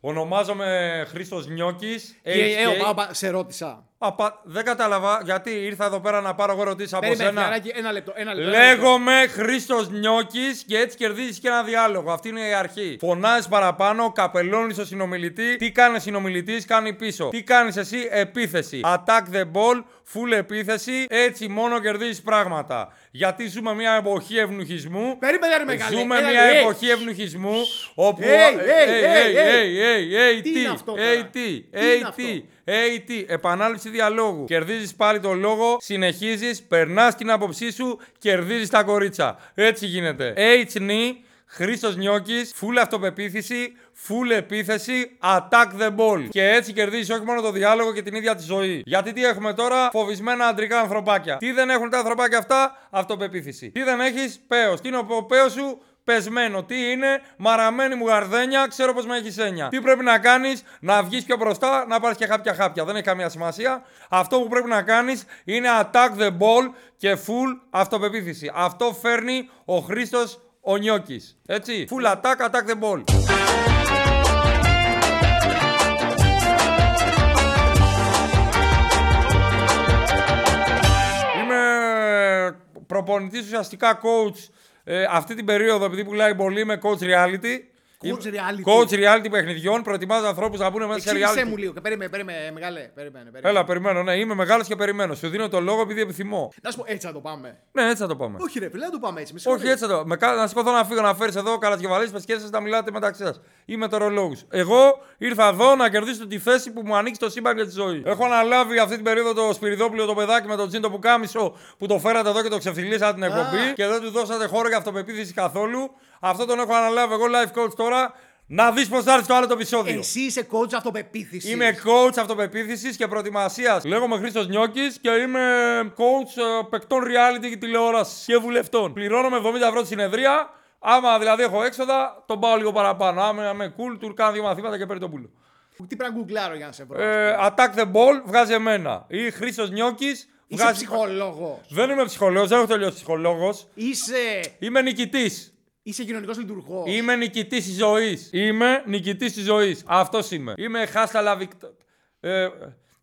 Ονομάζομαι Χρήστος Νιώκης. Και, ε, οπα, οπα, σε ρώτησα. Απα... Δεν κατάλαβα γιατί ήρθα εδώ πέρα να πάρω εγώ ερωτήσεις από Περίμενε, σένα. φιλαράκι, ένα λεπτό. Ένα λεπτό ένα λεπτό. Λέγομαι Χρήστος Νιώκης και έτσι κερδίζεις και ένα διάλογο. Αυτή είναι η αρχή. Φωνάζεις παραπάνω, καπελώνεις τον συνομιλητή. Τι κάνει συνομιλητής, κάνει πίσω. Τι κάνεις εσύ, επίθεση. Attack the ball, full επίθεση. Έτσι μόνο κερδίζεις πράγματα. Γιατί ζούμε μια εποχή ευνουχισμού. Περίμενε, ρε μεγάλε. Ζούμε Ένα μια λεπτό. εποχή ευνουχισμού όπου. Hey, hey, hey, hey, hey, hey, Τι τι, είναι αυτό τώρα; hey, τι, Τι είναι hey, αυτό; τι. AT, επανάληψη διαλόγου. Κερδίζεις πάλι το λόγο, συνεχίζεις, περνάς την άποψή σου, κερδίζεις τα κορίτσα. Έτσι γίνεται. H νι, Χρήστος Νιώκης, full αυτοπεποίθηση, full επίθεση, attack the ball. Και έτσι κερδίζει όχι μόνο το διάλογο και την ίδια τη ζωή. Γιατί τι έχουμε τώρα, φοβισμένα αντρικά ανθρωπάκια. Τι δεν έχουν τα ανθρωπάκια αυτά, αυτοπεποίθηση. Τι δεν έχεις, παίο. Τι είναι ο παίο σου, πεσμένο. Τι είναι, μαραμένη μου γαρδένια, ξέρω πώ με έχεις έννοια. Τι πρέπει να κάνεις, να βγεις πιο μπροστά, να πάρεις και χάπια χάπια. Δεν έχει καμία σημασία. Αυτό που πρέπει να κάνεις είναι attack the ball και full αυτοπεποίθηση. Αυτό φέρνει ο Χρήστος ο Νιώκης. Έτσι. Full attack, attack the ball. Είμαι προπονητής ουσιαστικά coach ε, αυτή την περίοδο επειδή πουλάει πολύ είμαι coach reality. Coach reality. Coach reality παιχνιδιών. Προετοιμάζω ανθρώπους να μπουν μέσα σε Εξήγησέ reality. μου λίγο. Περίμενε, περίμενε, μεγάλε. Περίμενε, περίμενε. Έλα, περιμένω. Ναι, είμαι μεγάλος και περιμένω. Σου δίνω το λόγο επειδή επιθυμώ. Να σου πω, έτσι θα το πάμε. Ναι, έτσι θα το πάμε. Όχι, ρε, φίλε, δεν το πάμε έτσι. Με Όχι, συγχωρείς. έτσι θα το με, κα- Να σηκωθώ να φύγω να φέρεις εδώ καλατιβαλεί και σα να μιλάτε μεταξύ σας. Ή μετεωρολόγου. Εγώ ήρθα εδώ να κερδίσω τη θέση που μου ανοίξει το σύμπαν για τη ζωή. Έχω αναλάβει αυτή την περίοδο το Σπυριδόπουλο το παιδάκι με τον τζίντο που κάμισο που το φέρατε εδώ και το ξεφτυλίσατε την εκπομπή και δεν του δώσατε χώρο για αυτοπεποίθηση καθόλου. Αυτό τον έχω αναλάβει εγώ life coach τώρα. Να δεις πώς θα έρθει το άλλο το επεισόδιο. Εσύ είσαι coach αυτοπεποίθησης. Είμαι coach αυτοπεποίθησης και προετοιμασίας. Λέγομαι Χρήστος Νιώκης και είμαι coach ε, παικτών reality και τηλεόρασης και βουλευτών. Πληρώνομαι 70 ευρώ τη συνεδρία. Άμα δηλαδή έχω έξοδα, τον πάω λίγο παραπάνω. Άμα είμαι cool, του κάνω δύο μαθήματα και παίρνει το πουλο. Τι πρέπει να γκουγκλάρω για να σε βρω. Ε, attack the ball βγάζει εμένα. Ή Χρήστος Νιώκης Είσαι βγάζει. ψυχολόγος. Δεν είμαι ψυχολόγος, δεν έχω τελειώσει ψυχολόγος. Είσαι, Είμαι νικητής. Είσαι κοινωνικός λειτουργός. Είμαι νικητής της ζωής. Είμαι νικητής της ζωής. Αυτός είμαι. Είμαι χάσταλα βικτο... ε,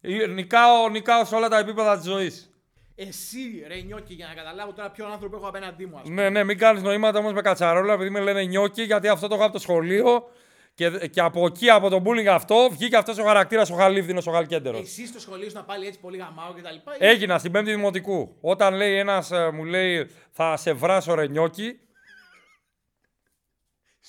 ε, νικάω, νικάω σε όλα τα επίπεδα της ζωής. Εσύ, ρε νιώκη, για να καταλάβω τώρα ποιον άνθρωπο έχω απέναντί μου. Ας πούμε. Ναι, ναι, μην κάνεις νοήματα όμως με κατσαρόλα επειδή με λένε νιόκι, γιατί αυτό το έχω από το σχολείο. Και, και από εκεί, από τον bullying αυτό, βγήκε αυτός ο χαρακτήρας ο Χαλίβδινο, ο Γαλκέντερος. Εσύ στο σχολείο σου να πάλι έτσι πολύ γαμάω και τα λοιπά. Έγινα στην πέμπτη δημοτικού. Όταν λέει ένας, μου λέει, θα σε βράσω ρε νιόκι.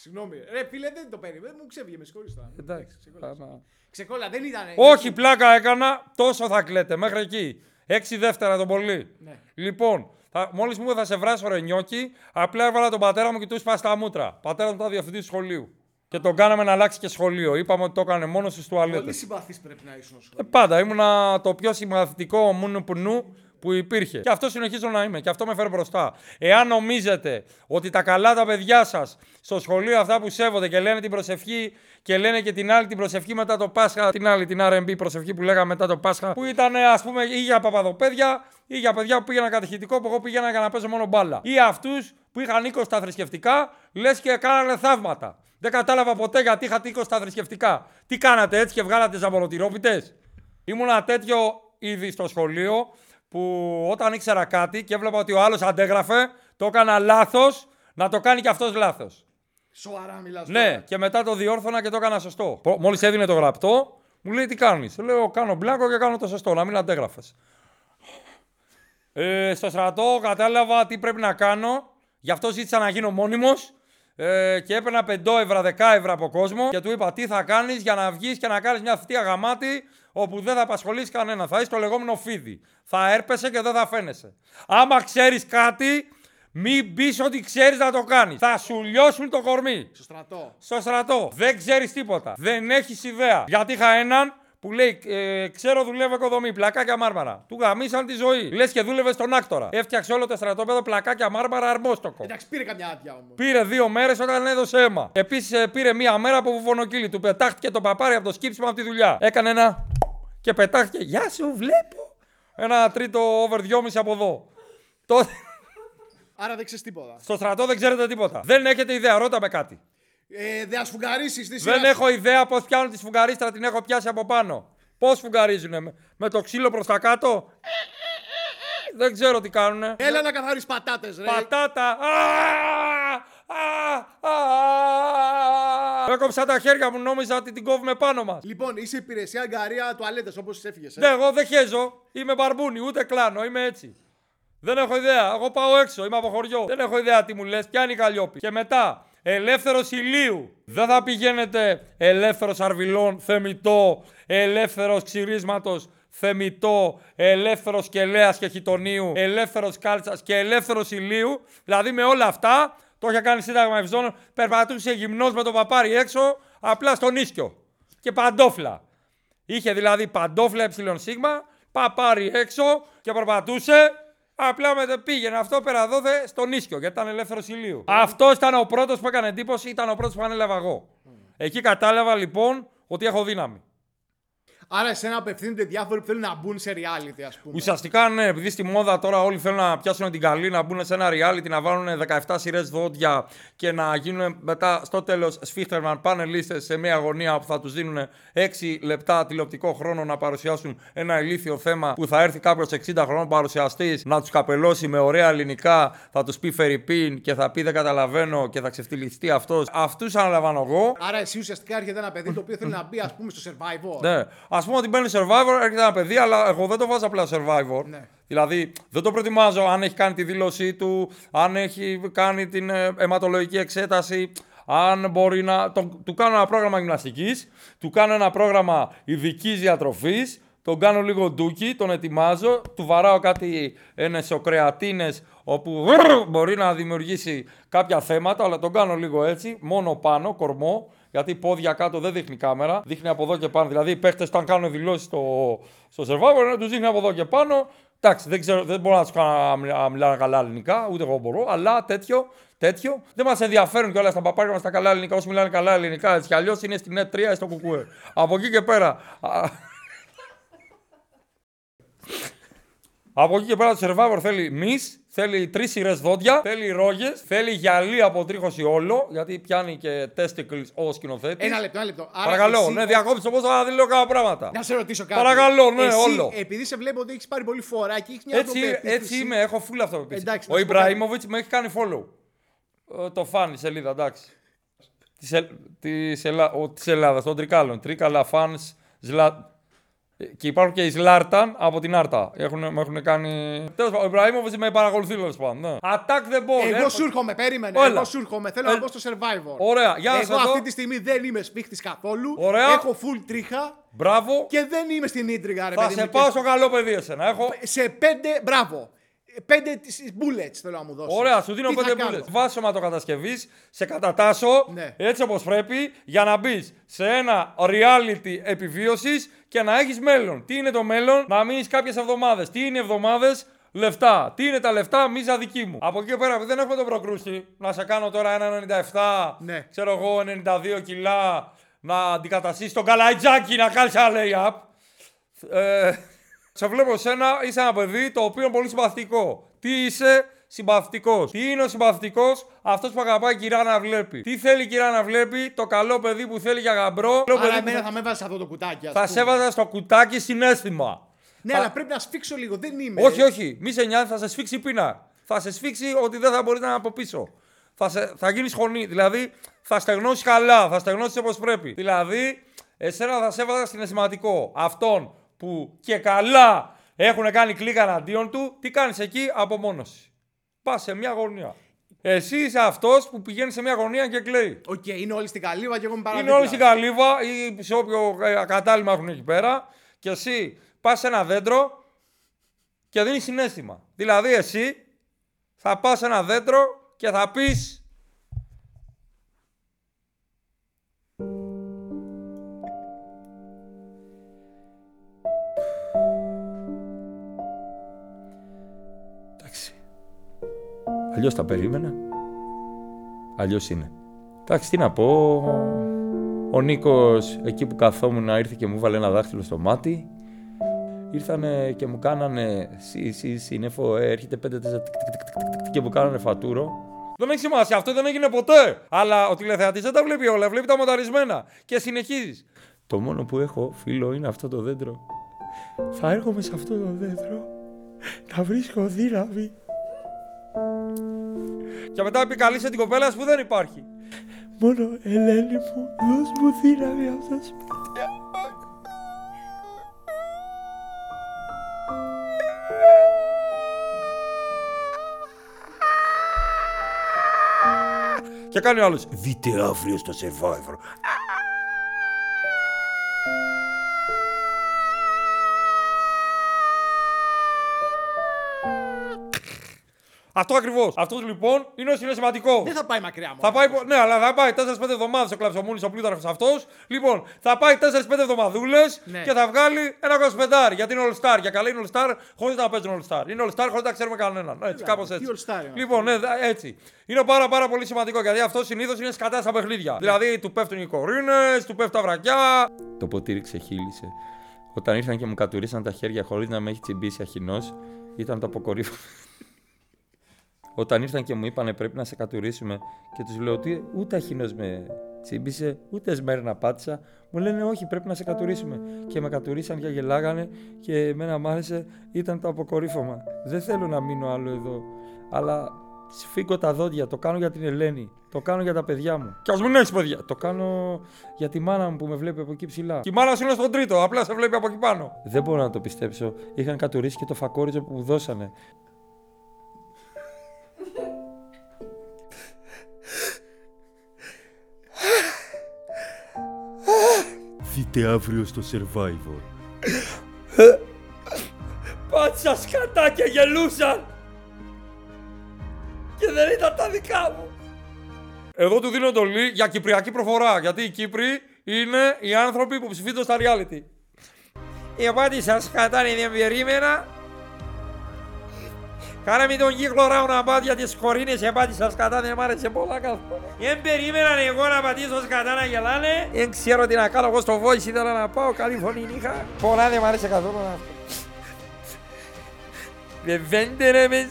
Συγγνώμη. Ρε φίλε, δεν το περίμενα. Μου ξέφυγε, με συγχωρείς τώρα. Εντάξει. Ξεκόλλησα. άμα- Ξεκόλλα, δεν ήταν. Όχι, πλάκα έκανα, τόσο θα κλαίτε μέχρι εκεί. Έξι δεύτερα το πολύ. Ναι. Λοιπόν, θα, μόλις μου είπε θα σε βράσω ρε νιόκι, απλά έβαλα τον πατέρα μου και του είπα στα μούτρα. Πατέρα μου ήταν διευθυντή σχολείου. Και τον κάναμε να αλλάξει και σχολείο. Είπαμε ότι το έκανε μόνος στι Πολύ τουαλέτε. συμπαθής πρέπει να ήσουν στο Ε, σχολείο. πάντα ήμουνα το πιο συμμαθητικό μου πουνού που υπήρχε. Και αυτό συνεχίζω να είμαι και αυτό με φέρει μπροστά. Εάν νομίζετε ότι τα καλά τα παιδιά σας στο σχολείο αυτά που σέβονται και λένε την προσευχή και λένε και την άλλη την προσευχή μετά το Πάσχα, την άλλη την RMB προσευχή που λέγαμε μετά το Πάσχα, που ήταν ας πούμε ή για παπαδοπαίδια ή για παιδιά που πήγαιναν κατηχητικό που εγώ πήγαινα για να παίζω μόνο μπάλα. Ή αυτούς που είχαν 20 στα θρησκευτικά, λες και κάνανε θαύματα. Δεν κατάλαβα ποτέ γιατί είχατε 20 στα θρησκευτικά. Τι κάνατε έτσι και βγάλατε ζαμποροτηρόπιτε. Ήμουνα τέτοιο ήδη στο σχολείο που όταν ήξερα κάτι και έβλεπα ότι ο άλλος αντέγραφε, το έκανα λάθος, να το κάνει και αυτός λάθος. Σοβαρά μιλάς. Ναι, και μετά το διόρθωνα και το έκανα σωστό. Πο- Μόλις έδινε το γραπτό, μου λέει τι κάνεις; Λέω κάνω μπλάκο και κάνω το σωστό, να μην αντέγραφες. Ε, στο στρατό κατάλαβα τι πρέπει να κάνω, γι' αυτό ζήτησα να γίνω μόνιμος ε, και έπαιρνα 5 ευρώ, 10 ευρώ από κόσμο και του είπα τι θα κάνεις για να βγεις και να κάνεις μια θητεία γαμάτη όπου δεν θα απασχολείς κανένα. Θα είσαι το λεγόμενο φίδι. Θα έρπεσαι και δεν θα φαίνεσαι. Άμα ξέρεις κάτι, μην πεις ότι ξέρεις να το κάνεις. Θα σου λιώσουν το κορμί Στο στρατό. στο στρατό. Δεν ξέρεις τίποτα. Δεν έχεις ιδέα. Γιατί είχα έναν που λέει: ε, Ξέρω, δουλεύω οικοδομή, πλακάκια μάρμαρα. Του γαμίσαν τη ζωή. Λες και δούλευε στον άκτορα. Έφτιαξε όλο το στρατόπεδο πλακάκια μάρμαρα αρμόστοκο. Εντάξει, πήρε καμιά άδεια όμως. Πήρε δύο μέρες όταν έδωσε αίμα. Επίσης πήρε μία μέρα από βουβονοκύλι. Του πετάχτηκε το παπάρι από το σκύψιμο από τη δουλειά. Έκανε ένα. και πετάχτηκε. Γεια σου, βλέπω. Ένα τρίτο over 2,5 από εδώ. Τότε Άρα δεν ξέρεις τίποτα. στο στρατό δεν ξέρετε τίποτα. Δεν έχετε ιδέα, ρώτα με κάτι. Ε, δεν ασφουγγαρίσει τη σειρά. Δεν έχω ιδέα πώς πιάνουν τη σφουγγαρίστρα, την έχω πιάσει από πάνω. Πώς σφουγγαρίζουνε, με, με το ξύλο προς τα κάτω; Δεν ξέρω τι κάνουνε. Έλα να καθαρίσει πατάτες, ρε. Πατάτα. Α, α, α. Έκοψα τα χέρια μου, νόμιζα ότι την κόβουμε πάνω μας. Λοιπόν, είσαι υπηρεσία αγκαρία τουαλέτες όπως έφυγες. Ναι, εγώ δεν χέζω. Είμαι μπαρμπούνι, ούτε κλάνω, είμαι έτσι. Δεν έχω ιδέα. Εγώ πάω έξω, είμαι από χωριό. Δεν έχω ιδέα τι μου λες. Πιάνει η καλλιόπη. Και μετά, ελεύθερος ηλίου. Δεν θα πηγαίνετε ελεύθερος αρβιλών, θεμητό, ελεύθερος ξυρίσματος, θεμητό, ελεύθερος κελέας και χιτονίου, ελεύθερος κάλτσας και ελεύθερος ηλίου. Δηλαδή με όλα αυτά, το είχε κάνει σύνταγμα ευζώνων, περπατούσε γυμνός με το παπάρι έξω, απλά στον ίσκιο. Και παντόφλα. Είχε δηλαδή παντόφλα ε σίγμα, παπάρι έξω και περπατούσε. Απλά με πήγαινε αυτό πέρα δόθε στον ίσκιο γιατί ήταν ελεύθερο ηλίου. Αυτός ήταν ο πρώτος που έκανε εντύπωση, ήταν ο πρώτος που ανέλαβα εγώ. Εκεί κατάλαβα λοιπόν ότι έχω δύναμη. Άρα, εσένα απευθύνονται διάφοροι που θέλουν να μπουν σε reality, ας πούμε. Ουσιαστικά, ναι, επειδή στη μόδα τώρα όλοι θέλουν να πιάσουν την καλή, να μπουν σε ένα reality, να βάλουν 17 σειρές δόντια και να γίνουν μετά στο τέλος σφίχτερμαν πάνε λίστε σε μια αγωνία που θα τους δίνουν 6 λεπτά τηλεοπτικό χρόνο να παρουσιάσουν ένα ηλίθιο θέμα που θα έρθει κάποιος 60 χρόνων παρουσιαστής να τους καπελώσει με ωραία ελληνικά, θα τους πει Φερρυπίν και θα πει Δεν καταλαβαίνω και θα ξεφτυλιστεί αυτός. Αυτούς αναλαμβάνω εγώ. Άρα, εσύ ουσιαστικά έρχεται ένα παιδί το οποίο θέλει να μπει, ας πούμε, στο survivor. Ναι. Α πούμε ότι μπαίνει survivor, έρχεται ένα παιδί, αλλά εγώ δεν το βάζω απλά survivor. Ναι. Δηλαδή δεν το προετοιμάζω αν έχει κάνει τη δήλωσή του, αν έχει κάνει την ε, αιματολογική εξέταση, αν μπορεί να. Το, του κάνω ένα πρόγραμμα γυμναστικής, του κάνω ένα πρόγραμμα ειδικής διατροφής, τον κάνω λίγο ντούκι, τον ετοιμάζω, του βαράω κάτι ενεσοκρεατίνες όπου μπορεί να δημιουργήσει κάποια θέματα, αλλά τον κάνω λίγο έτσι, μόνο πάνω, κορμό, γιατί πόδια κάτω δεν δείχνει κάμερα, δείχνει από εδώ και πάνω. Δηλαδή οι παίχτες, όταν κάνουν δηλώσεις στο, στο survivor, τους δείχνει από εδώ και πάνω. Εντάξει, δεν, ξέρω, δεν μπορώ να τους κάνω να μιλάνε καλά ελληνικά, ούτε εγώ μπορώ, αλλά τέτοιο, τέτοιο. Δεν μας ενδιαφέρουν κιόλας τα παπάρια μας τα καλά ελληνικά. Όσοι μιλάνε καλά ελληνικά, έτσι κι αλλιώς είναι στην ΕΤ3 ή στο Κουκούε. από εκεί και πέρα. από εκεί και πέρα το survivor θέλει μυς, Θέλει τρεις σειρές δόντια, θέλει ρόγες, θέλει γυαλί από τρίχωση όλο, γιατί πιάνει και testicles ο σκηνοθέτης. Ένα λεπτό, ένα λεπτό. Άρα Παρακαλώ, εσύ- ναι, διακόψτε πώς θα λέω κάποια πράγματα. Να σε ρωτήσω κάτι. Παρακαλώ, ναι, Εσύ, όλο. Επειδή σε βλέπω ότι έχεις πάρει πολύ φορά και έχεις μια Έτσι, αυτοπεποίθηση. έτσι είμαι, έχω full αυτοπεποίθηση. Εντάξει, Ο να σου πω Ιμπραήμοβιτς με έχει κάνει follow. Ε, το φαν η σελίδα, εντάξει. Της ελ... της Ελλά... ο- της Ελλάδας, των Τρικάλων. Τρίκαλα φαν. Ζλα... Ε, Και υπάρχουν και οι Σλάρταν από την Άρτα. Έχουν, με έχουν κάνει. Τέλος πάντων, ο Ιμπραήμοβιτ με παρακολουθεί τέλος πάντων. Ναι. Attack the ball. Εγώ έρχονται- σου έρχομαι, περίμενε. Έλα. Εγώ σου έρχομαι. Θέλω Ε, να μπω στο survivor. Ωραία, για να σε Εγώ δω. αυτή τη στιγμή δεν είμαι σπίχτης καθόλου. Ωραία. Έχω full τρίχα Μπράβο. και δεν είμαι στην ίντριγα, ρε Θα παιδί σε μου. πάω στο καλό παιδί εσένα. Έχω... Σε πέντε, μπράβο. Πέντε τις bullets θέλω να μου δώσεις. Ωραία, σου δίνω Τι θα πέντε κάνω; μπουλε. Βάσει σωματοκατασκευή, σε κατατάσσω Ναι. έτσι όπως πρέπει για να μπεις σε ένα reality επιβίωσης και να έχεις μέλλον. Τι είναι το μέλλον, να μείνεις κάποιες εβδομάδες. Τι είναι εβδομάδες, λεφτά. Τι είναι τα λεφτά, μίζα δική μου. Από εκεί και πέρα, επειδή δεν έχουμε τον προκρούστη, να σε κάνω τώρα ένα 97, Ναι. ξέρω εγώ 92 κιλά, να αντικαταστήσεις τον καλαϊτζάκι να κάνεις ένα lay-up. Ε, σε βλέπω εσένα, είσαι ένα παιδί το οποίο είναι πολύ συμπαθητικό. Τι είσαι, συμπαθητικός. Τι είναι ο συμπαθητικός, αυτός που αγαπάει η κυρά να βλέπει. Τι θέλει η κυρά να βλέπει, το καλό παιδί που θέλει για γαμπρό. Καλό Άρα παιδί που εμένα θα, θα με βάζει σε αυτό το κουτάκι. ας θα πούμε. σε έβαζα στο κουτάκι συνέστημα. Ναι, Θα- αλλά πρέπει να σφίξω λίγο. Δεν είμαι. Όχι, όχι, μη σε νοιάζει, θα σε σφίξει η πείνα. Θα σε σφίξει ότι δεν θα μπορείς να είναι από πίσω. Θα, σε, θα γίνεις χωνή. Δηλαδή θα στεγνώσεις καλά, θα στεγνώσεις όπως πρέπει. Δηλαδή, εσένα θα σε έβαζα συναισθηματικό. Αυτόν που και καλά έχουν κάνει κλίκα εναντίον του, τι κάνεις εκεί, απομόνωση. Πας σε μια γωνία. Εσύ είσαι αυτός που πηγαίνει σε μια γωνία και κλαίει. Οκ, είναι όλοι στην καλύβα και εγώ είμαι Είναι παραδείγμα. όλοι στην καλύβα ή σε όποιο ε, κατάλυμα έχουν εκεί πέρα και εσύ πας σε ένα δέντρο και δίνεις συναίσθημα. Δηλαδή εσύ θα πας σε ένα δέντρο και θα πεις Αλλιώς τα περίμενα. Αλλιώς είναι. Εντάξει, τι να πω. Ο Νίκος εκεί που καθόμουν ήρθε και μου βάλε ένα δάχτυλο στο μάτι. Ήρθανε και μου κάνανε σι, σι, σύννεφο, ε, έρχεται πέντε τέσσερα τικ, τικ, τικ, τικ, τικ, και μου κάνανε φατούρο. Δεν έχει σημασία, αυτό δεν έγινε ποτέ. Αλλά ο τηλεθεατής δεν τα βλέπει όλα, βλέπει τα μονταρισμένα. Και συνεχίζεις. Το μόνο που έχω, φίλο, είναι αυτό το δέντρο. Θα έρχομαι σε αυτό το δέντρο να βρίσκω δύναμη. Και μετά επικαλείσαι την κοπέλα σου που δεν υπάρχει. Μόνο Ελένη μου, δώσ' μου δύναμη αυτό το σπίτι. Και κάνει ο άλλος Δείτε αύριο στο Survivor Αυτό ακριβώς. Αυτός λοιπόν είναι ο συναισθηματικός. Δεν θα πάει μακριά μου. Θα πάει, πο- ναι, αλλά θα πάει 4-5 εβδομάδες ο κλαψομούνης ο πλούταρχος αυτός. Λοιπόν, θα πάει 4-5 εβδομαδούλες Ναι. και θα βγάλει ένα 25 γιατί είναι All Star. Για καλά είναι All Star χωρίς να παίζουν All Star. Είναι All Star χωρίς να ξέρουμε κανέναν. Έτσι, κάπως έτσι. τι All Star είναι λοιπόν, ναι, δα- έτσι. Είναι πάρα, πάρα πολύ σημαντικό γιατί αυτός συνήθως είναι σκατά στα παιχνίδια. Δηλαδή του πέφτουν οι κορίνες, του πέφτουν τα βρακιά. Το ποτήρι ξεχύλισε. Όταν ήρθαν και μου κατουρίσαν τα χέρια χωρίς να με έχει τσιμπήσει αχινός, ήταν το αποκορύφωμα. Όταν ήρθαν και μου είπανε πρέπει να σε κατουρίσουμε και τους λέω ότι ούτε αχινός με τσίμπησε, ούτε σμέρνα πάτησα. Μου λένε όχι πρέπει να σε κατουρίσουμε. Και με κατουρίσαν και γελάγανε και εμένα μ' άρεσε, ήταν το αποκορύφωμα. Δεν θέλω να μείνω άλλο εδώ, αλλά σφίγγω τα δόντια, το κάνω για την Ελένη, το κάνω για τα παιδιά μου. Κι ας μην έχεις παιδιά. Το κάνω για τη μάνα μου που με βλέπει από εκεί ψηλά. Και η μάνα σου είναι στον τρίτο, απλά σε βλέπει από εκεί πάνω. Δεν μπορώ να το πιστέψω. Είχαν κατουρίσει και το φακόριζο που μου δώσανε. Δείτε αύριο στο Survivor. Πάτσα σκατά και γελούσαν. Και δεν ήταν τα δικά μου. Εδώ του δίνω εντολή για κυπριακή προφορά. Γιατί οι Κύπροι είναι οι άνθρωποι που ψηφίζονται στα reality. Η απάντηση σκατά είναι δεν περίμενα. Κάναμε τον κύκλο ράουν να πάω για τις κορίνες η απάντηση σκατά δεν μ' άρεσε πολλά καθόλου. Δεν περίμεναν εγώ να πατήσω σκατά να γελάνε. Δεν ξέρω τι να κάνω εγώ στο voice ήθελα να πάω καλή φωνή είχα. Πολλά δεν μ' άρεσε καθόλου αυτό. Δεν φαίνεται ρε με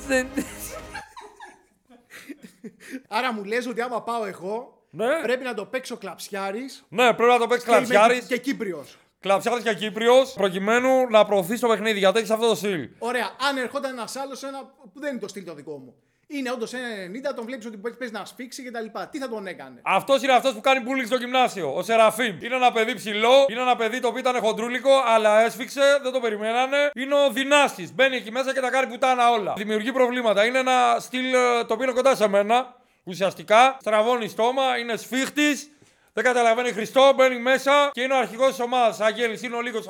Άρα μου λες ότι άμα πάω εγώ, Ναι. πρέπει να το παίξω κλαψιάρης Ναι, πρέπει να το παίξεις και, είμαι- κλαψιάρης. και Κύπριος. Κλαψιάρης και Κύπριος προκειμένου να προωθεί το παιχνίδι γιατί έχεις αυτό το στυλ; Ωραία, αν ερχόταν ένας άλλος ένα που δεν είναι το στυλ το δικό μου. Είναι όντως ένα 90, τον βλέπεις ότι παίζεις να σφίξει κτλ. Τι θα τον έκανε; Αυτός είναι αυτός που κάνει bullying στο γυμνάσιο. Ο Σεραφείμ. Είναι ένα παιδί ψηλό, είναι ένα παιδί το οποίο ήταν χοντρούλικο, αλλά έσφιξε, δεν το περιμένανε. Είναι ο δυνάστης. Μπαίνει εκεί μέσα και τα κάνει πουτάνα όλα. Δημιουργεί προβλήματα. Είναι ένα στυλ ε, το οποίο είναι κοντά σε μένα. Ουσιαστικά στραβώνει στόμα, είναι σφίχτης. Δεν καταλαβαίνει Χριστό, μπαίνει μέσα και είναι ο αρχηγός της ομάδας. Αγγέλη, είναι ο λίγος.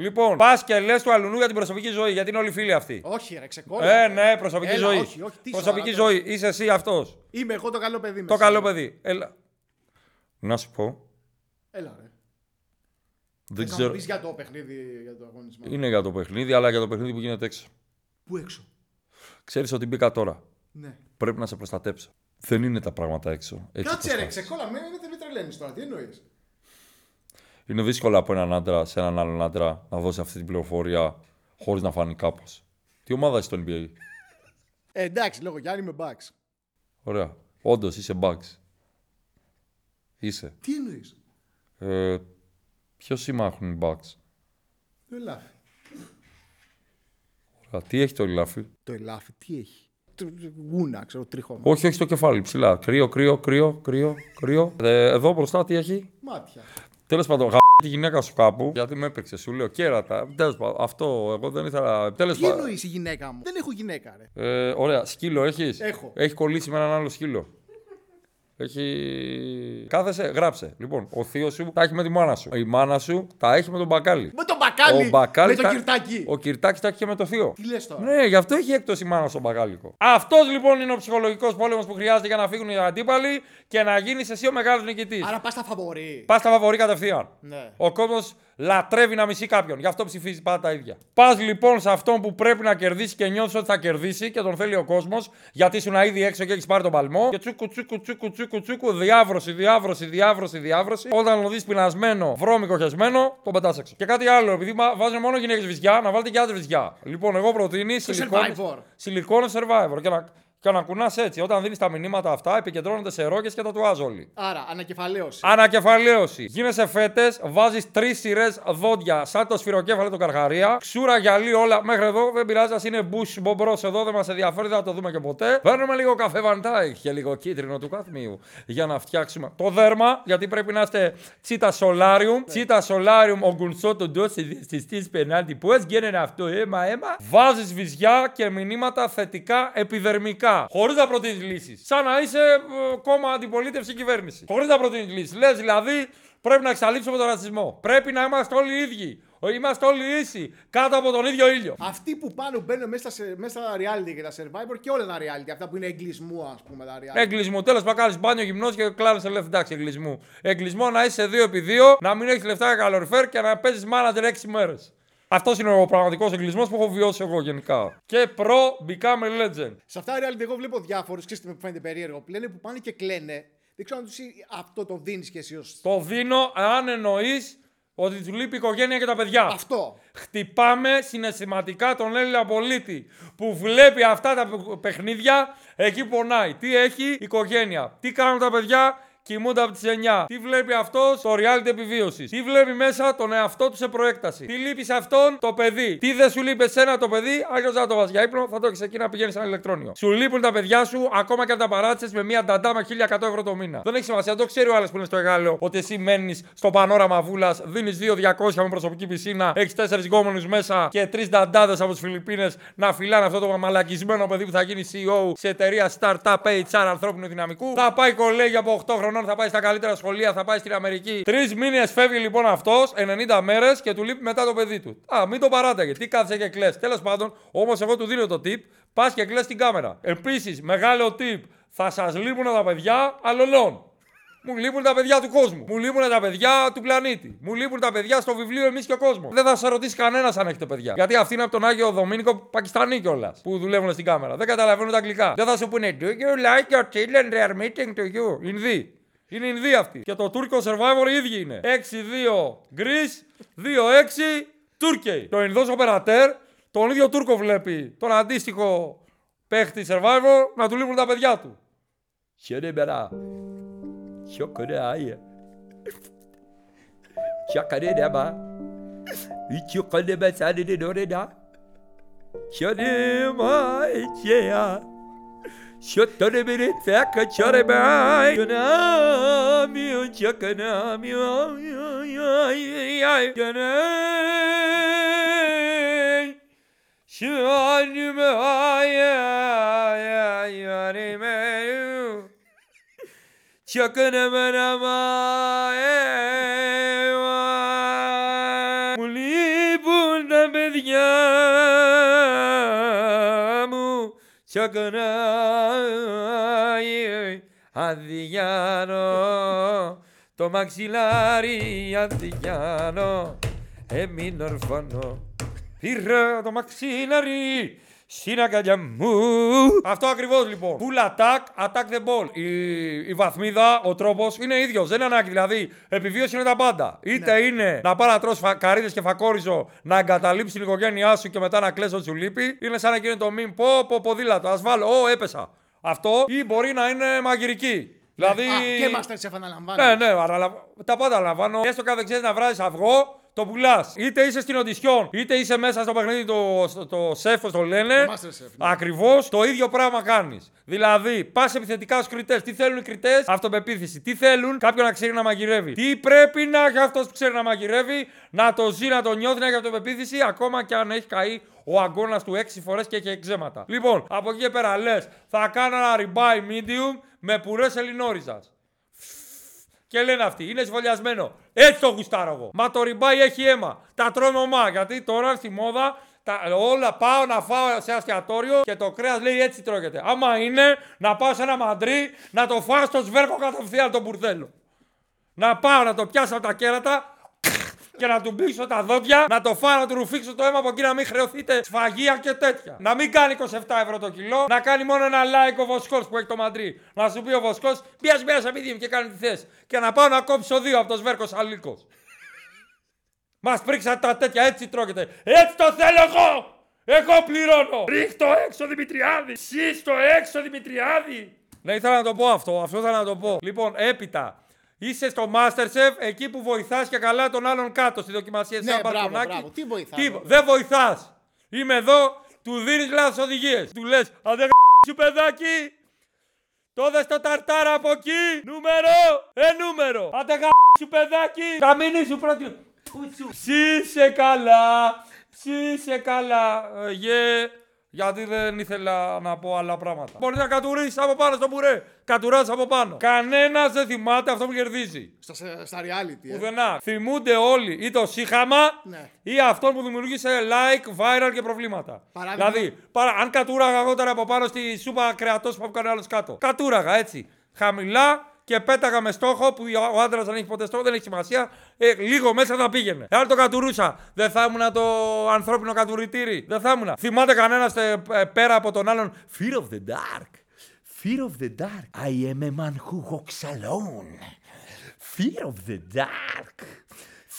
Λοιπόν, πας και λες του αλουνού για την προσωπική ζωή, γιατί είναι όλοι φίλοι αυτοί. Όχι, ρε, ξεκόλα. Ε, ναι, προσωπική Έλα, ζωή. όχι, όχι, τι προσωπική σοβαρά ζωή. Είσαι εσύ αυτός. Είμαι εγώ το καλό παιδί Το μέσα. καλό παιδί. Έλα. Να σου πω. Έλα, ρε. Δεν Θα μου ξέρω. πεις για το παιχνίδι, για το αγωνισμό. Είναι για το παιχνίδι, αλλά για το παιχνίδι που γίνεται έξω. Πού έξω; Ξέρεις ότι μπήκα τώρα. Ναι. Πρέπει να σε προστατέψω. Δεν είναι τα πράγματα έξω. Έτσι Κάτσε όπως ρε, τα- ξεκόλα, με, με, με τρελαίνεις τώρα, τι εννοείς; Είναι δύσκολο από έναν άντρα σε έναν άλλον άντρα να δώσει αυτή την πληροφορία χωρίς να φανεί κάπως. Τι ομάδα είσαι στο NBA. Ε, εντάξει, λόγω Γιάννη με backs. Ωραία. Όντως είσαι bugs. Είσαι. Τι εννοείς; Ε, Ποιος σήμα έχουν οι bugs. Το ελάφι. Ωραία. Τι έχει το λιλάφι. Το ελάφι, τι έχει; Το- το- Γούνα, ξέρω, τρίχωμα. Όχι, έχει το κεφάλι ψηλά. Κρύο, κρύο, κρύο, κρύο, κρύο. Ε, εδώ μπροστά τι έχει; Μάτια. Τέλος πάντων, γα... τη γυναίκα σου κάπου. Γιατί με έπαιξε, σου λέω κέρατα. Τέλος πάντων, αυτό εγώ δεν ήθελα. Τέλος Τι πάντων. εννοείς η γυναίκα μου; Δεν έχω γυναίκα, ρε. Ε, ωραία, σκύλο έχεις; Έχω. Έχει κολλήσει με έναν άλλο σκύλο; Έχει. Κάθεσαι, γράψε. Λοιπόν, ο θείος σου τα έχει με τη μάνα σου. Η μάνα σου τα έχει με τον μπακάλι. Με τον μπακάλι. Ο μπακάλι με το τα- κυρτάκι. Ο κυρτάκι τα έχει και με το θείο. Τι λες τώρα; Ναι, γι' αυτό έχει έκπτωση η μάνα στον μπακάλικο. Αυτός λοιπόν είναι ο ψυχολογικός πόλεμος που χρειάζεται για να φύγουν οι αντίπαλοι και να γίνει εσύ ο μεγάλος νικητής. Άρα πας στα φαβορή. Πας στα φαβορή κατευθείαν. Ναι. Ο κόσμος λατρεύει να μισεί κάποιον. Γι' αυτό ψηφίζει πάντα τα ίδια. Πας λοιπόν σε αυτόν που πρέπει να κερδίσει και νιώθεις ότι θα κερδίσει και τον θέλει ο κόσμος, γιατί ήσουν ήδη έξω και έχεις πάρει τον παλμό. Και τσούκου, τσούκου, τσούκου, τσούκου, τσούκου, διάβρωση, διάβρωση, διάβρωση, διάβρωση. Όταν το δεις πεινασμένο, βρώμικο χεσμένο, τον πετάς έξω. Και κάτι άλλο, επειδή μα- βάζουν μόνο γυναίκες βυζιά, να βάλετε και άντρες βυζιά. Λοιπόν, εγώ προτείνει Survivor. σιλικόνο survivor και να, Και να κουνά έτσι. Όταν δίνεις τα μηνύματα αυτά, επικεντρώνονται σε ρόκε και τα όλοι. Άρα, ανακεφαλαίωση. Ανακεφαλαίωση. Γίνεσαι φέτες, βάζεις τρεις σειρές δόντια σαν το σφυροκέφαλο του καρχαρία. Ξούρα γυαλί όλα μέχρι εδώ. Δεν πειράζει, είναι μπου μπομπρός εδώ, δεν μας ενδιαφέρει, δεν θα το δούμε και ποτέ. Παίρνουμε λίγο καφέ βαντάι και λίγο κίτρινο του καθμίου για να φτιάξουμε το δέρμα, γιατί πρέπει να είστε τσίτα σολάριουμ. Τσίτα σολάριουμ, ο γκουνσό του ντόση τη πενάντη. Πώ γίνεται αυτό, αίμα, αίμα. Βάζεις βυζιά και μηνύματα θετικά επιδερμικά. Χωρίς να προτείνεις λύσεις. Σαν να είσαι ε, κόμμα αντιπολίτευση κυβέρνηση. Χωρίς να προτείνεις λύσεις. Λες δηλαδή πρέπει να εξαλείψουμε τον ρατσισμό. Πρέπει να είμαστε όλοι οι ίδιοι. Είμαστε όλοι ίσοι κάτω από τον ίδιο ήλιο. Αυτοί που πάνω μπαίνουν μέσα, σε, μέσα στα reality και τα survivor και όλα τα reality. Αυτά που είναι εγκλισμού, ας πούμε. Τα reality. Εγκλισμού. Τέλος πάντων, κάνεις μπάνιο γυμνός και κλάδε σε λεφτά. Εντάξει, εγκλισμού. Εγκλισμό να είσαι 2x2, να μην έχεις λεφτά για καλοριφέρ και να παίζεις manager 6 μέρες. Αυτός είναι ο πραγματικός εγκλισμός που έχω βιώσει εγώ γενικά. Και προ become a legend. Σε αυτά reality εγώ βλέπω διάφορους, ξέρετε με που φαίνεται περίεργο, που λένε που πάνε και κλαίνε. Δεν ξέρω αν τους αυτό το δίνεις και εσύ ως... Το δίνω αν εννοείς ότι του λείπει η οικογένεια και τα παιδιά. Αυτό. Χτυπάμε συναισθηματικά τον Έλληνα πολίτη που βλέπει αυτά τα παιχνίδια εκεί πονάει. Τι έχει η οικογένεια. Τι κάνουν τα παιδιά; Κοιμούνται από τις 9. Τι βλέπει αυτός; Στο reality επιβίωσης. Τι βλέπει μέσα; Τον εαυτό του σε προέκταση. Τι λείπει σε αυτόν; Το παιδί. Τι δεν σου λείπει εσένα το παιδί, αλλιώς δεν το βάζεις για ύπνο, θα το έχεις εκεί να πηγαίνεις σε ένα ηλεκτρόνιο. Σου λείπουν τα παιδιά σου ακόμα και αν τα παράτησες με μία νταντά με 1100 ευρώ το μήνα. Δεν έχει σημασία, το ξέρει ο άλλος που είναι στο Εγάλεο ότι εσύ μένεις στο πανόραμα βούλας, δίνεις 2-200 με προσωπική πισίνα, έχεις 4 γκόμενους μέσα και 3 νταντάδες από τις Φιλιππίνες να φυλάνε αυτό το μαλακισμένο παιδί που θα γίνει CEO σε εταιρεία startup HR ανθρώπινου δυναμικού. Θα πάει κολέγια από 8 χρόνια χρονών θα πάει στα καλύτερα σχολεία, θα πάει στην Αμερική. Τρεις μήνες φεύγει λοιπόν αυτός, 90 μέρες και του λείπει μετά το παιδί του. Α, μην το παράταγε. Τι κάθεσαι και κλε. Τέλος πάντων, όμως εγώ του δίνω το tip, πας και κλε την κάμερα. Επίσης, μεγάλο tip, θα σας λείπουν τα παιδιά αλλολών. Μου λείπουν τα παιδιά του κόσμου. Μου λείπουν τα παιδιά του πλανήτη. Μου λείπουν τα παιδιά στο βιβλίο Εμείς και ο κόσμος. Δεν θα σα ρωτήσει κανένας αν έχετε παιδιά. Γιατί αυτή είναι από τον Άγιο Δομήνικο Πακιστανί κιόλας που δουλεύουν στην κάμερα. Δεν καταλαβαίνουν τα αγγλικά. Δεν θα σου πούνε Do you like your children? They are meeting to you; Ινδί. Είναι Ινδία αυτή. Και το Τούρκο Survivor οι ίδιοι είναι. 6-2 Greece, 2-6 Τούρκοι. Το Ινδός Οπερατέρ τον ίδιο Τούρκο βλέπει τον αντίστοιχο παίχτη Survivor να του λείπουν τα παιδιά του. Χαίρε μπερά. Ποιο κορεάια. Ποια καρένα μα. Ποιο κονέ σαν είναι ωραία. Ποιο είναι Şötleri biri tek çare bay. Gönamiyon çakınamiyon. Gönay. Şu halime hayal yarime. Çakınamın ama. Bedyamu Τσακανάει αδιάνο το μαξιλάρι αδιάνο έμεινε ορφανό πήρα το μαξιλάρι στην αγκαλιά μου. Αυτό ακριβώς λοιπόν. Full attack, attack the ball. Η, η βαθμίδα, ο τρόπος είναι ίδιος. Δεν είναι ανάγκη. Δηλαδή, επιβίωση είναι τα πάντα. Είτε ναι. είναι να πάρει να τρώσει καρύδες και φακόριζο, να εγκαταλείψει την οικογένειά σου και μετά να κλέσει ό,τι σου λείπει. Είναι σαν να γίνει το μήνυμα. Πω, πω, ποδήλατο. Α βάλω, Ω, έπεσα. Αυτό ή μπορεί να είναι μαγειρική. Δηλαδή... Α, και Masterchef αναλαμβάνω. Ναι, ναι, τα πάντα αναλαμβάνω. Έστω κάθε ξέρεις να βράζεις αυγό, το πουλάς. Είτε είσαι στην οντισιόν, είτε είσαι μέσα στο παιχνίδι το, το, το σεφ, το λένε. Ναι. Ακριβώς το ίδιο πράγμα κάνεις. Δηλαδή, πας επιθετικά στους κριτές. Τι θέλουν οι κριτές, αυτοπεποίθηση. Τι θέλουν, κάποιον να ξέρει να μαγειρεύει. Τι πρέπει να έχει αυτός που ξέρει να μαγειρεύει, να το ζει, να το νιώθει, να έχει αυτοπεποίθηση, ακόμα και αν έχει καεί ο αγκώνα του 6 φορές και έχει εξέματα. Λοιπόν, από εκεί και πέρα λες, θα κάνω ένα ribeye medium με πουρές ελληνόριζας. Και λένε αυτοί, είναι σβολιασμένο. Έτσι το γουστάρω εγώ. Μα το ριμπάι έχει αίμα. Τα τρώνε ομά. Γιατί τώρα στη μόδα τα, όλα πάω να φάω σε αστιατόριο και το κρέας λέει έτσι τρώγεται. Άμα είναι να πάω σε ένα μαντρί να το φάω στο σβέρκο κατευθείαν τον μπουρδέλο. Να πάω να το πιάσω από τα κέρατα και να του μπήξω τα δόντια, να το φάω, να του ρουφήξω το αίμα από εκεί να μην χρεωθείτε σφαγεία και τέτοια. Να μην κάνει 27 ευρώ το κιλό, να κάνει μόνο ένα like ο Βοσκός που έχει το μαντρί. Να σου πει ο Βοσκός, πιάσει μια σαπίδι και κάνει τι θες. Και να πάω να κόψω δύο από το σβέρκος αλίκος. Μας πρίξατε τα τέτοια, έτσι τρώγεται. Έτσι το θέλω εγώ! Εγώ πληρώνω! Ρίχτω έξω Δημητριάδη! Σύστο έξω Δημητριάδη! Ναι, ήθελα να το πω αυτό. Αυτό ήθελα να το πω. Λοιπόν, έπειτα. Είσαι στο Masterchef εκεί που βοηθάς και καλά τον άλλον κάτω στη δοκιμασία. Ναι, σαν μπράβο, μπαλκονάκι. μπράβο. Τι βοηθάς, Τι- ρε. Δεν βοηθάς. Είμαι εδώ, του δίνεις λάθος οδηγίες. Του λες, αν δεν σου παιδάκι, το δες το ταρτάρα από εκεί. Νούμερο, ε νούμερο. Αν δεν σου παιδάκι, καμίνι σου πρώτη. Ψήσε καλά, ψήσε καλά. Ε, γε, γιατί δεν ήθελα να πω άλλα πράγματα. Μπορεί να κατουρίσει από πάνω στο μπουρέ. Κατουράς από πάνω. Κανένας δεν θυμάται αυτό που κερδίζει. Στα, στα reality, ε. Πουθενά. Θυμούνται όλοι ή το σύχαμα Ναι. ή αυτόν που δημιουργήσε like, viral και προβλήματα. Παράδειγμα. Δηλαδή, παρα, αν κατούραγα εγώ τώρα από πάνω στη σούπα κρεατός που έκανε άλλος κάτω. Κατούραγα έτσι. Χαμηλά και πέταγα με στόχο που ο άντρας δεν έχει ποτέ στόχο, δεν έχει σημασία. Ε, λίγο μέσα θα πήγαινε. Εάν το κατουρούσα, δεν θα ήμουν το ανθρώπινο κατουρητήρι. Δεν θα ήμουν. Θυμάται κανένας πέρα από τον άλλον. Fear of the dark. Fear of the dark. I am a man who walks alone. Fear of the dark.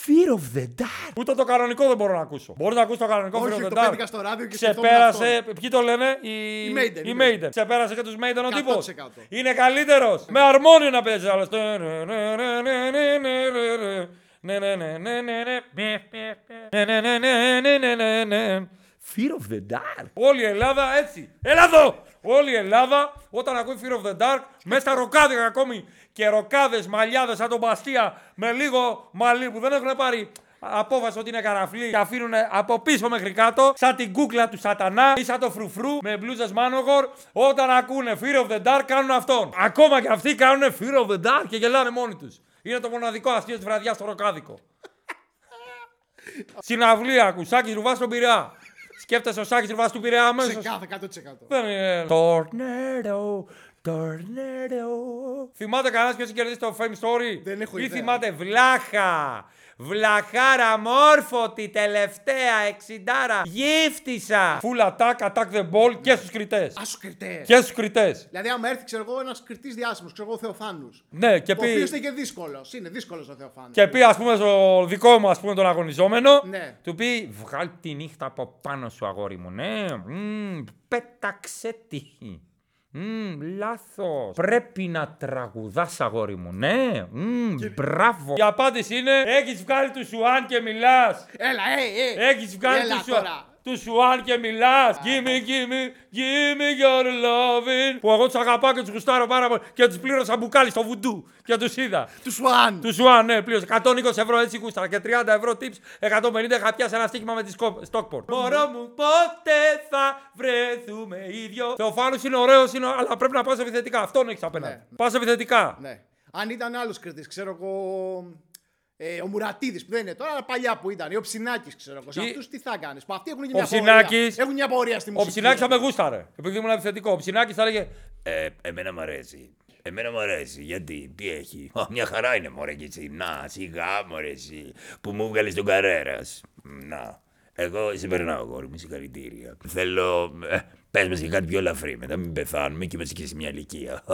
Fear of the dark. Ούτε το κανονικό δεν μπορώ να ακούσω. Μπορεί να ακούσει το κανονικό Όχι, Fear of the το dark. πέτυχα στο ράδιο και σκεφτόμουν Ξεπέρασε. Ποιοι το λένε, οι, Οι Maiden, οι οι Maiden. Ξεπέρασε και του Maiden ο τύπο. 100%. Είναι καλύτερο. Με αρμόνιο να παίζει άλλο. Fear of the Dark. Όλη η Ελλάδα έτσι. Έλα εδώ! Όλη η Ελλάδα όταν ακούει Fear of the Dark, μέσα στα ροκάδικα ακόμη και ροκάδες, μαλλιάδες σαν τον Μπαστία με λίγο μαλλί που δεν έχουν πάρει απόφαση ότι είναι καραφλή και αφήνουν από πίσω μέχρι κάτω, σαν την κούκλα του σατανά ή σαν το φρουφρού με μπλούζες Μάνογορ. Όταν ακούνε Fear of the Dark, κάνουν αυτόν. Ακόμα και αυτοί κάνουν Fear of the Dark και γελάνε μόνοι τους. Είναι το μοναδικό αστείο της βραδιάς στο ροκάδικο. Συναυλία, κουσάκι ρουβά στον Πειραιά. Σκέφτεσαι ο Σάκης ρουβά του Πειραιά αμέσως. Σε κάθε 100%. Δεν είναι. Tornado, tornado. Θυμάται κανένας ποιος έχει κερδίσει το Fame Story; Δεν έχω Ή ιδέα. θυμάται Βλάχα; Βλαχάρα μόρφωτη τελευταία εξιντάρα. Γύφτησα. Full attack, attack the ball και στους κριτές. Α σου κριτές. Και στους κριτές. Δηλαδή, άμα έρθει, ξέρω εγώ, ένας κριτής διάσημος, ξέρω εγώ, ο Θεοφάνους. Ναι, και Ο οποίος πει. είναι και δύσκολος. Είναι δύσκολος ο Θεοφάνους. Και πει, ας πούμε, στο δικό μου ας πούμε, τον αγωνιζόμενο, Ναι. του πει: Βγάλ τη νύχτα από πάνω σου, αγόρι μου. Ναι, μμ, πέταξε τη. Μμ, λάθος. Πρέπει να τραγουδάς αγόρι μου, ναι. Μμ, μπράβο. Η απάντηση είναι, έχεις βγάλει του Σουάν και μιλάς. Έλα, ε, ε. Έχεις βγάλει Έλα του Σουάν. Τώρα. Του Σουάν και μιλάς. Give me, give me, give me your loving. Που εγώ τους αγαπάω και τους γουστάρω πάρα πολύ. Και τους πλήρωσα μπουκάλι στο βουντού. Και τους είδα. Του Σουάν. Του Σουάν, ναι, πλήρωσε. 120 ευρώ έτσι κούσταρα και 30 ευρώ tips. 150 είχα πιάσει ένα στοίχημα με τη Stockport. Μωρό μου, πότε θα βρεθούμε ίδιο. Θεοφάνου είναι ωραίος, είναι, αλλά πρέπει να πας επιθετικά. Αυτόν έχεις απέναντι. Ναι. Πας επιθετικά. Ναι. Αν ήταν άλλος κριτή, ξέρω εγώ. Ε, ο Μουρατίδης που δεν είναι τώρα, αλλά παλιά που ήταν. Ή ο Ψινάκης, ξέρω εγώ. Σε Ή- αυτούς τι θα κάνεις; Που αυτοί έχουν και Ο μια Ψινάκης- πορεία. Έχουν μια πορεία στη Ο μουσική. Ψινάκης θα με γούσταρε. Επειδή ήμουν επιθετικό. Ο Ψινάκης θα έλεγε Ε, εμένα μου αρέσει. Εμένα μου αρέσει. Γιατί, τι έχει; Α, μια χαρά είναι μωρέ και εσύ. Να, σιγά μωρέ εσύ. Που μου βγάλει τον καρέρας. Να. Εγώ σε περνάω, κόρη μου, συγχαρητήρια. Θέλω. Ε, Πες μας και κάτι πιο ελαφρύ. Μετά μην πεθάνουμε και είμαστε και σε μια ηλικία.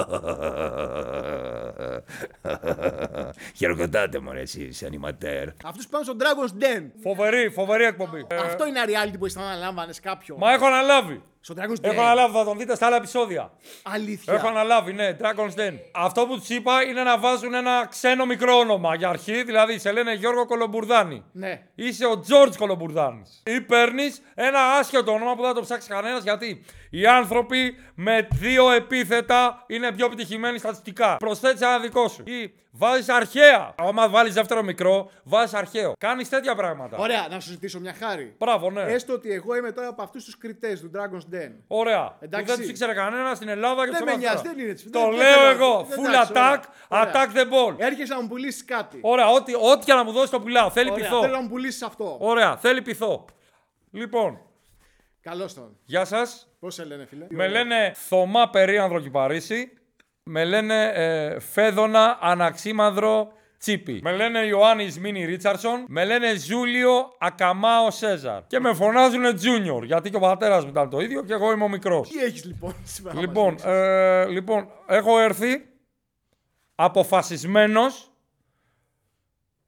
Χειροκροτάτε μωρέ εσύ, σε ανηματέρ. Αυτούς που πάνε στο Dragon's Den. Φοβερή, φοβερή εκπομπή. Ε, Αυτό είναι reality που εσύ θα αναλάμβανες κάποιον. Μα έχω αναλάβει. Στο Dragon's Den. Έχω αναλάβει, θα τον δείτε στα άλλα επεισόδια. Αλήθεια. Έχω αναλάβει, ναι, Dragon's Den. Αυτό που τους είπα είναι να βάζουν ένα ξένο μικρό όνομα για αρχή, δηλαδή σε λένε Γιώργο Κολομπουρδάνη. Ναι. Είσαι ο Τζόρτζ Κολομπουρδάνης. Ή παίρνεις ένα άσχετο όνομα που δεν θα το ψάξει κανένας γιατί οι άνθρωποι με δύο επίθετα είναι πιο επιτυχημένοι στατιστικά. Προσθέτει ένα δικό σου. Ή βάζεις αρχαία. Άμα βάλεις δεύτερο μικρό, βάζεις αρχαίο. Κάνεις τέτοια πράγματα. Ωραία, να σου ζητήσω μια χάρη. Μπράβο, ναι. Έστω ότι εγώ είμαι τώρα από αυτούς τους κριτές του Dragon's Den. Ωραία. Εντάξει. Που δεν τους ήξερε κανένας στην Ελλάδα και Δεν σε με εμάς νοιάζει, τώρα. δεν είναι έτσι. Το Δεν- δεν λέω θέλω- εγώ. δεν- Full εντάξει, attack, ωραία. attack the ball. Έρχεσαι να μου πουλήσεις κάτι. Ωραία, ό,τι, ό,τι και να μου δώσεις το πουλάω. Θέλει Ωραία, πειθό. θέλω να μου πουλήσεις αυτό. Ωραία, θέλει πειθό. Λοιπόν, Καλώς τον. γεια σας. Πώς σε λένε, φίλε; Με λένε Θωμά Περίανδρο Κυπαρίσι. Με λένε ε, Φέδωνα Αναξίμανδρο Τσίπη. Με λένε Ιωάννης Μίνι Ρίτσαρσον. Με λένε Ζούλιο Ακαμάο Σέζαρ. Και με φωνάζουν Τζούνιορ. Γιατί και ο πατέρας μου ήταν το ίδιο και εγώ είμαι ο μικρός. Τι έχεις λοιπόν σήμερα. να μας Λοιπόν, δείξεις; ε, λοιπόν, έχω έρθει αποφασισμένος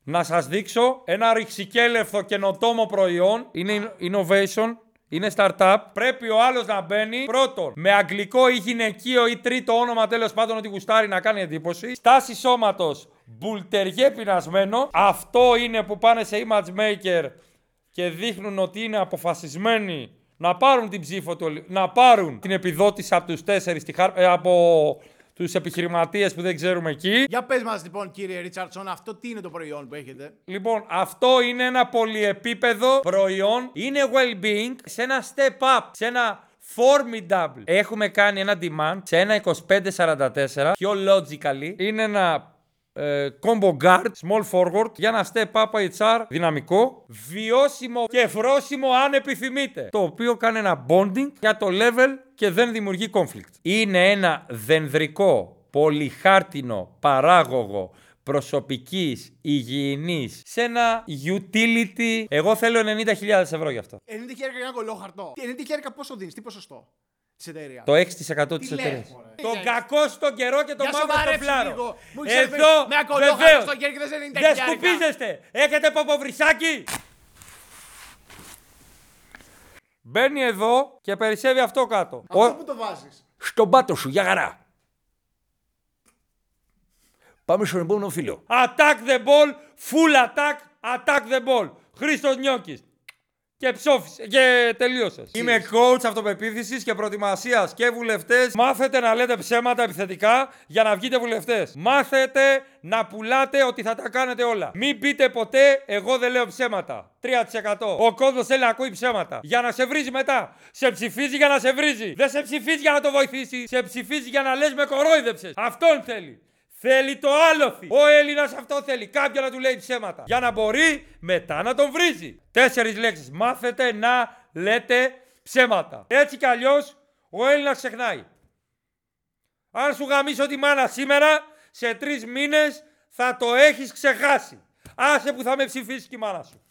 να σας δείξω ένα ρηξικέλευθο καινοτόμο προϊόν. Είναι innovation, είναι startup, πρέπει ο άλλος να μπαίνει πρώτον με αγγλικό ή γυναικείο ή τρίτο όνομα τέλος πάντων ότι γουστάρει να κάνει εντύπωση. Στάση σώματος μπουλτεριέ πεινασμένο. Αυτό είναι που πάνε σε image maker και δείχνουν ότι είναι αποφασισμένοι να πάρουν την ψήφο του, να πάρουν την επιδότηση από τους τέσσερις, τη χαρ- ε, από τους επιχειρηματίες που δεν ξέρουμε εκεί. Για πες μας λοιπόν κύριε Ρίτσαρτσον, αυτό τι είναι το προϊόν που έχετε; Λοιπόν, αυτό είναι ένα πολυεπίπεδο προϊόν. Είναι well-being σε ένα step up, σε ένα formidable. Έχουμε κάνει ένα demand σε ένα 2544, πιο logically. Είναι ένα ε, combo guard, small forward, για ένα step up HR δυναμικό, βιώσιμο και φρόσιμο αν επιθυμείτε. Το οποίο κάνει ένα bonding για το level και δεν δημιουργεί conflict. Είναι ένα δενδρικό, πολυχάρτινο, παράγωγο, προσωπικής, υγιεινής, σε ένα utility. Εγώ θέλω 90.000 ευρώ γι' αυτό. 90 χέρια για ένα κολλό χαρτό. 90 χέρια πόσο δίνεις, τι ποσοστό; της εταιρείας. Το 6% της Τι λες, εταιρείας. μωρέ; Τον Τι λες; κακό στον καιρό και τον Για μαύρο στο σοβαρέψου φλάρο. λίγο. Μου έχεις έρθει Εδώ, με ένα κολλό χαρτό βεβαίως. στο χέρι και δεν σε 90 Δεν χιλιάρικα. σκουπίζεστε. Έχετε ποποβρισάκι. Μπαίνει εδώ και περισσεύει αυτό κάτω. Αυτό Ο- που το βάζεις. Στον πάτο σου, για χαρά. Πάμε στον επόμενο φίλο. Attack the ball, full attack, attack the ball. Χρήστος Νιώκης. Και ψόφισε και τελείωσες. Είμαι coach αυτοπεποίθησης και προετοιμασίας και βουλευτές. Μάθετε να λέτε ψέματα επιθετικά για να βγείτε βουλευτές. Μάθετε να πουλάτε ότι θα τα κάνετε όλα. Μην πείτε ποτέ, εγώ δεν λέω ψέματα. 3%. Ο κόσμος θέλει να ακούει ψέματα. Για να σε βρίζει μετά. Σε ψηφίζει για να σε βρίζει. Δεν σε ψηφίζει για να το βοηθήσεις. Σε ψηφίζει για να λες με κορόιδεψες. Αυτόν θέλει. Θέλει το άλοθη. Ο Έλληνας αυτό θέλει. Κάποιον να του λέει ψέματα. Για να μπορεί μετά να τον βρίζει. Τέσσερις λέξεις. Μάθετε να λέτε ψέματα. Έτσι κι αλλιώς ο Έλληνας ξεχνάει. Αν σου γαμίσω τη μάνα σήμερα, σε τρεις μήνες θα το έχεις ξεχάσει. Άσε που θα με ψηφίσει και η μάνα σου.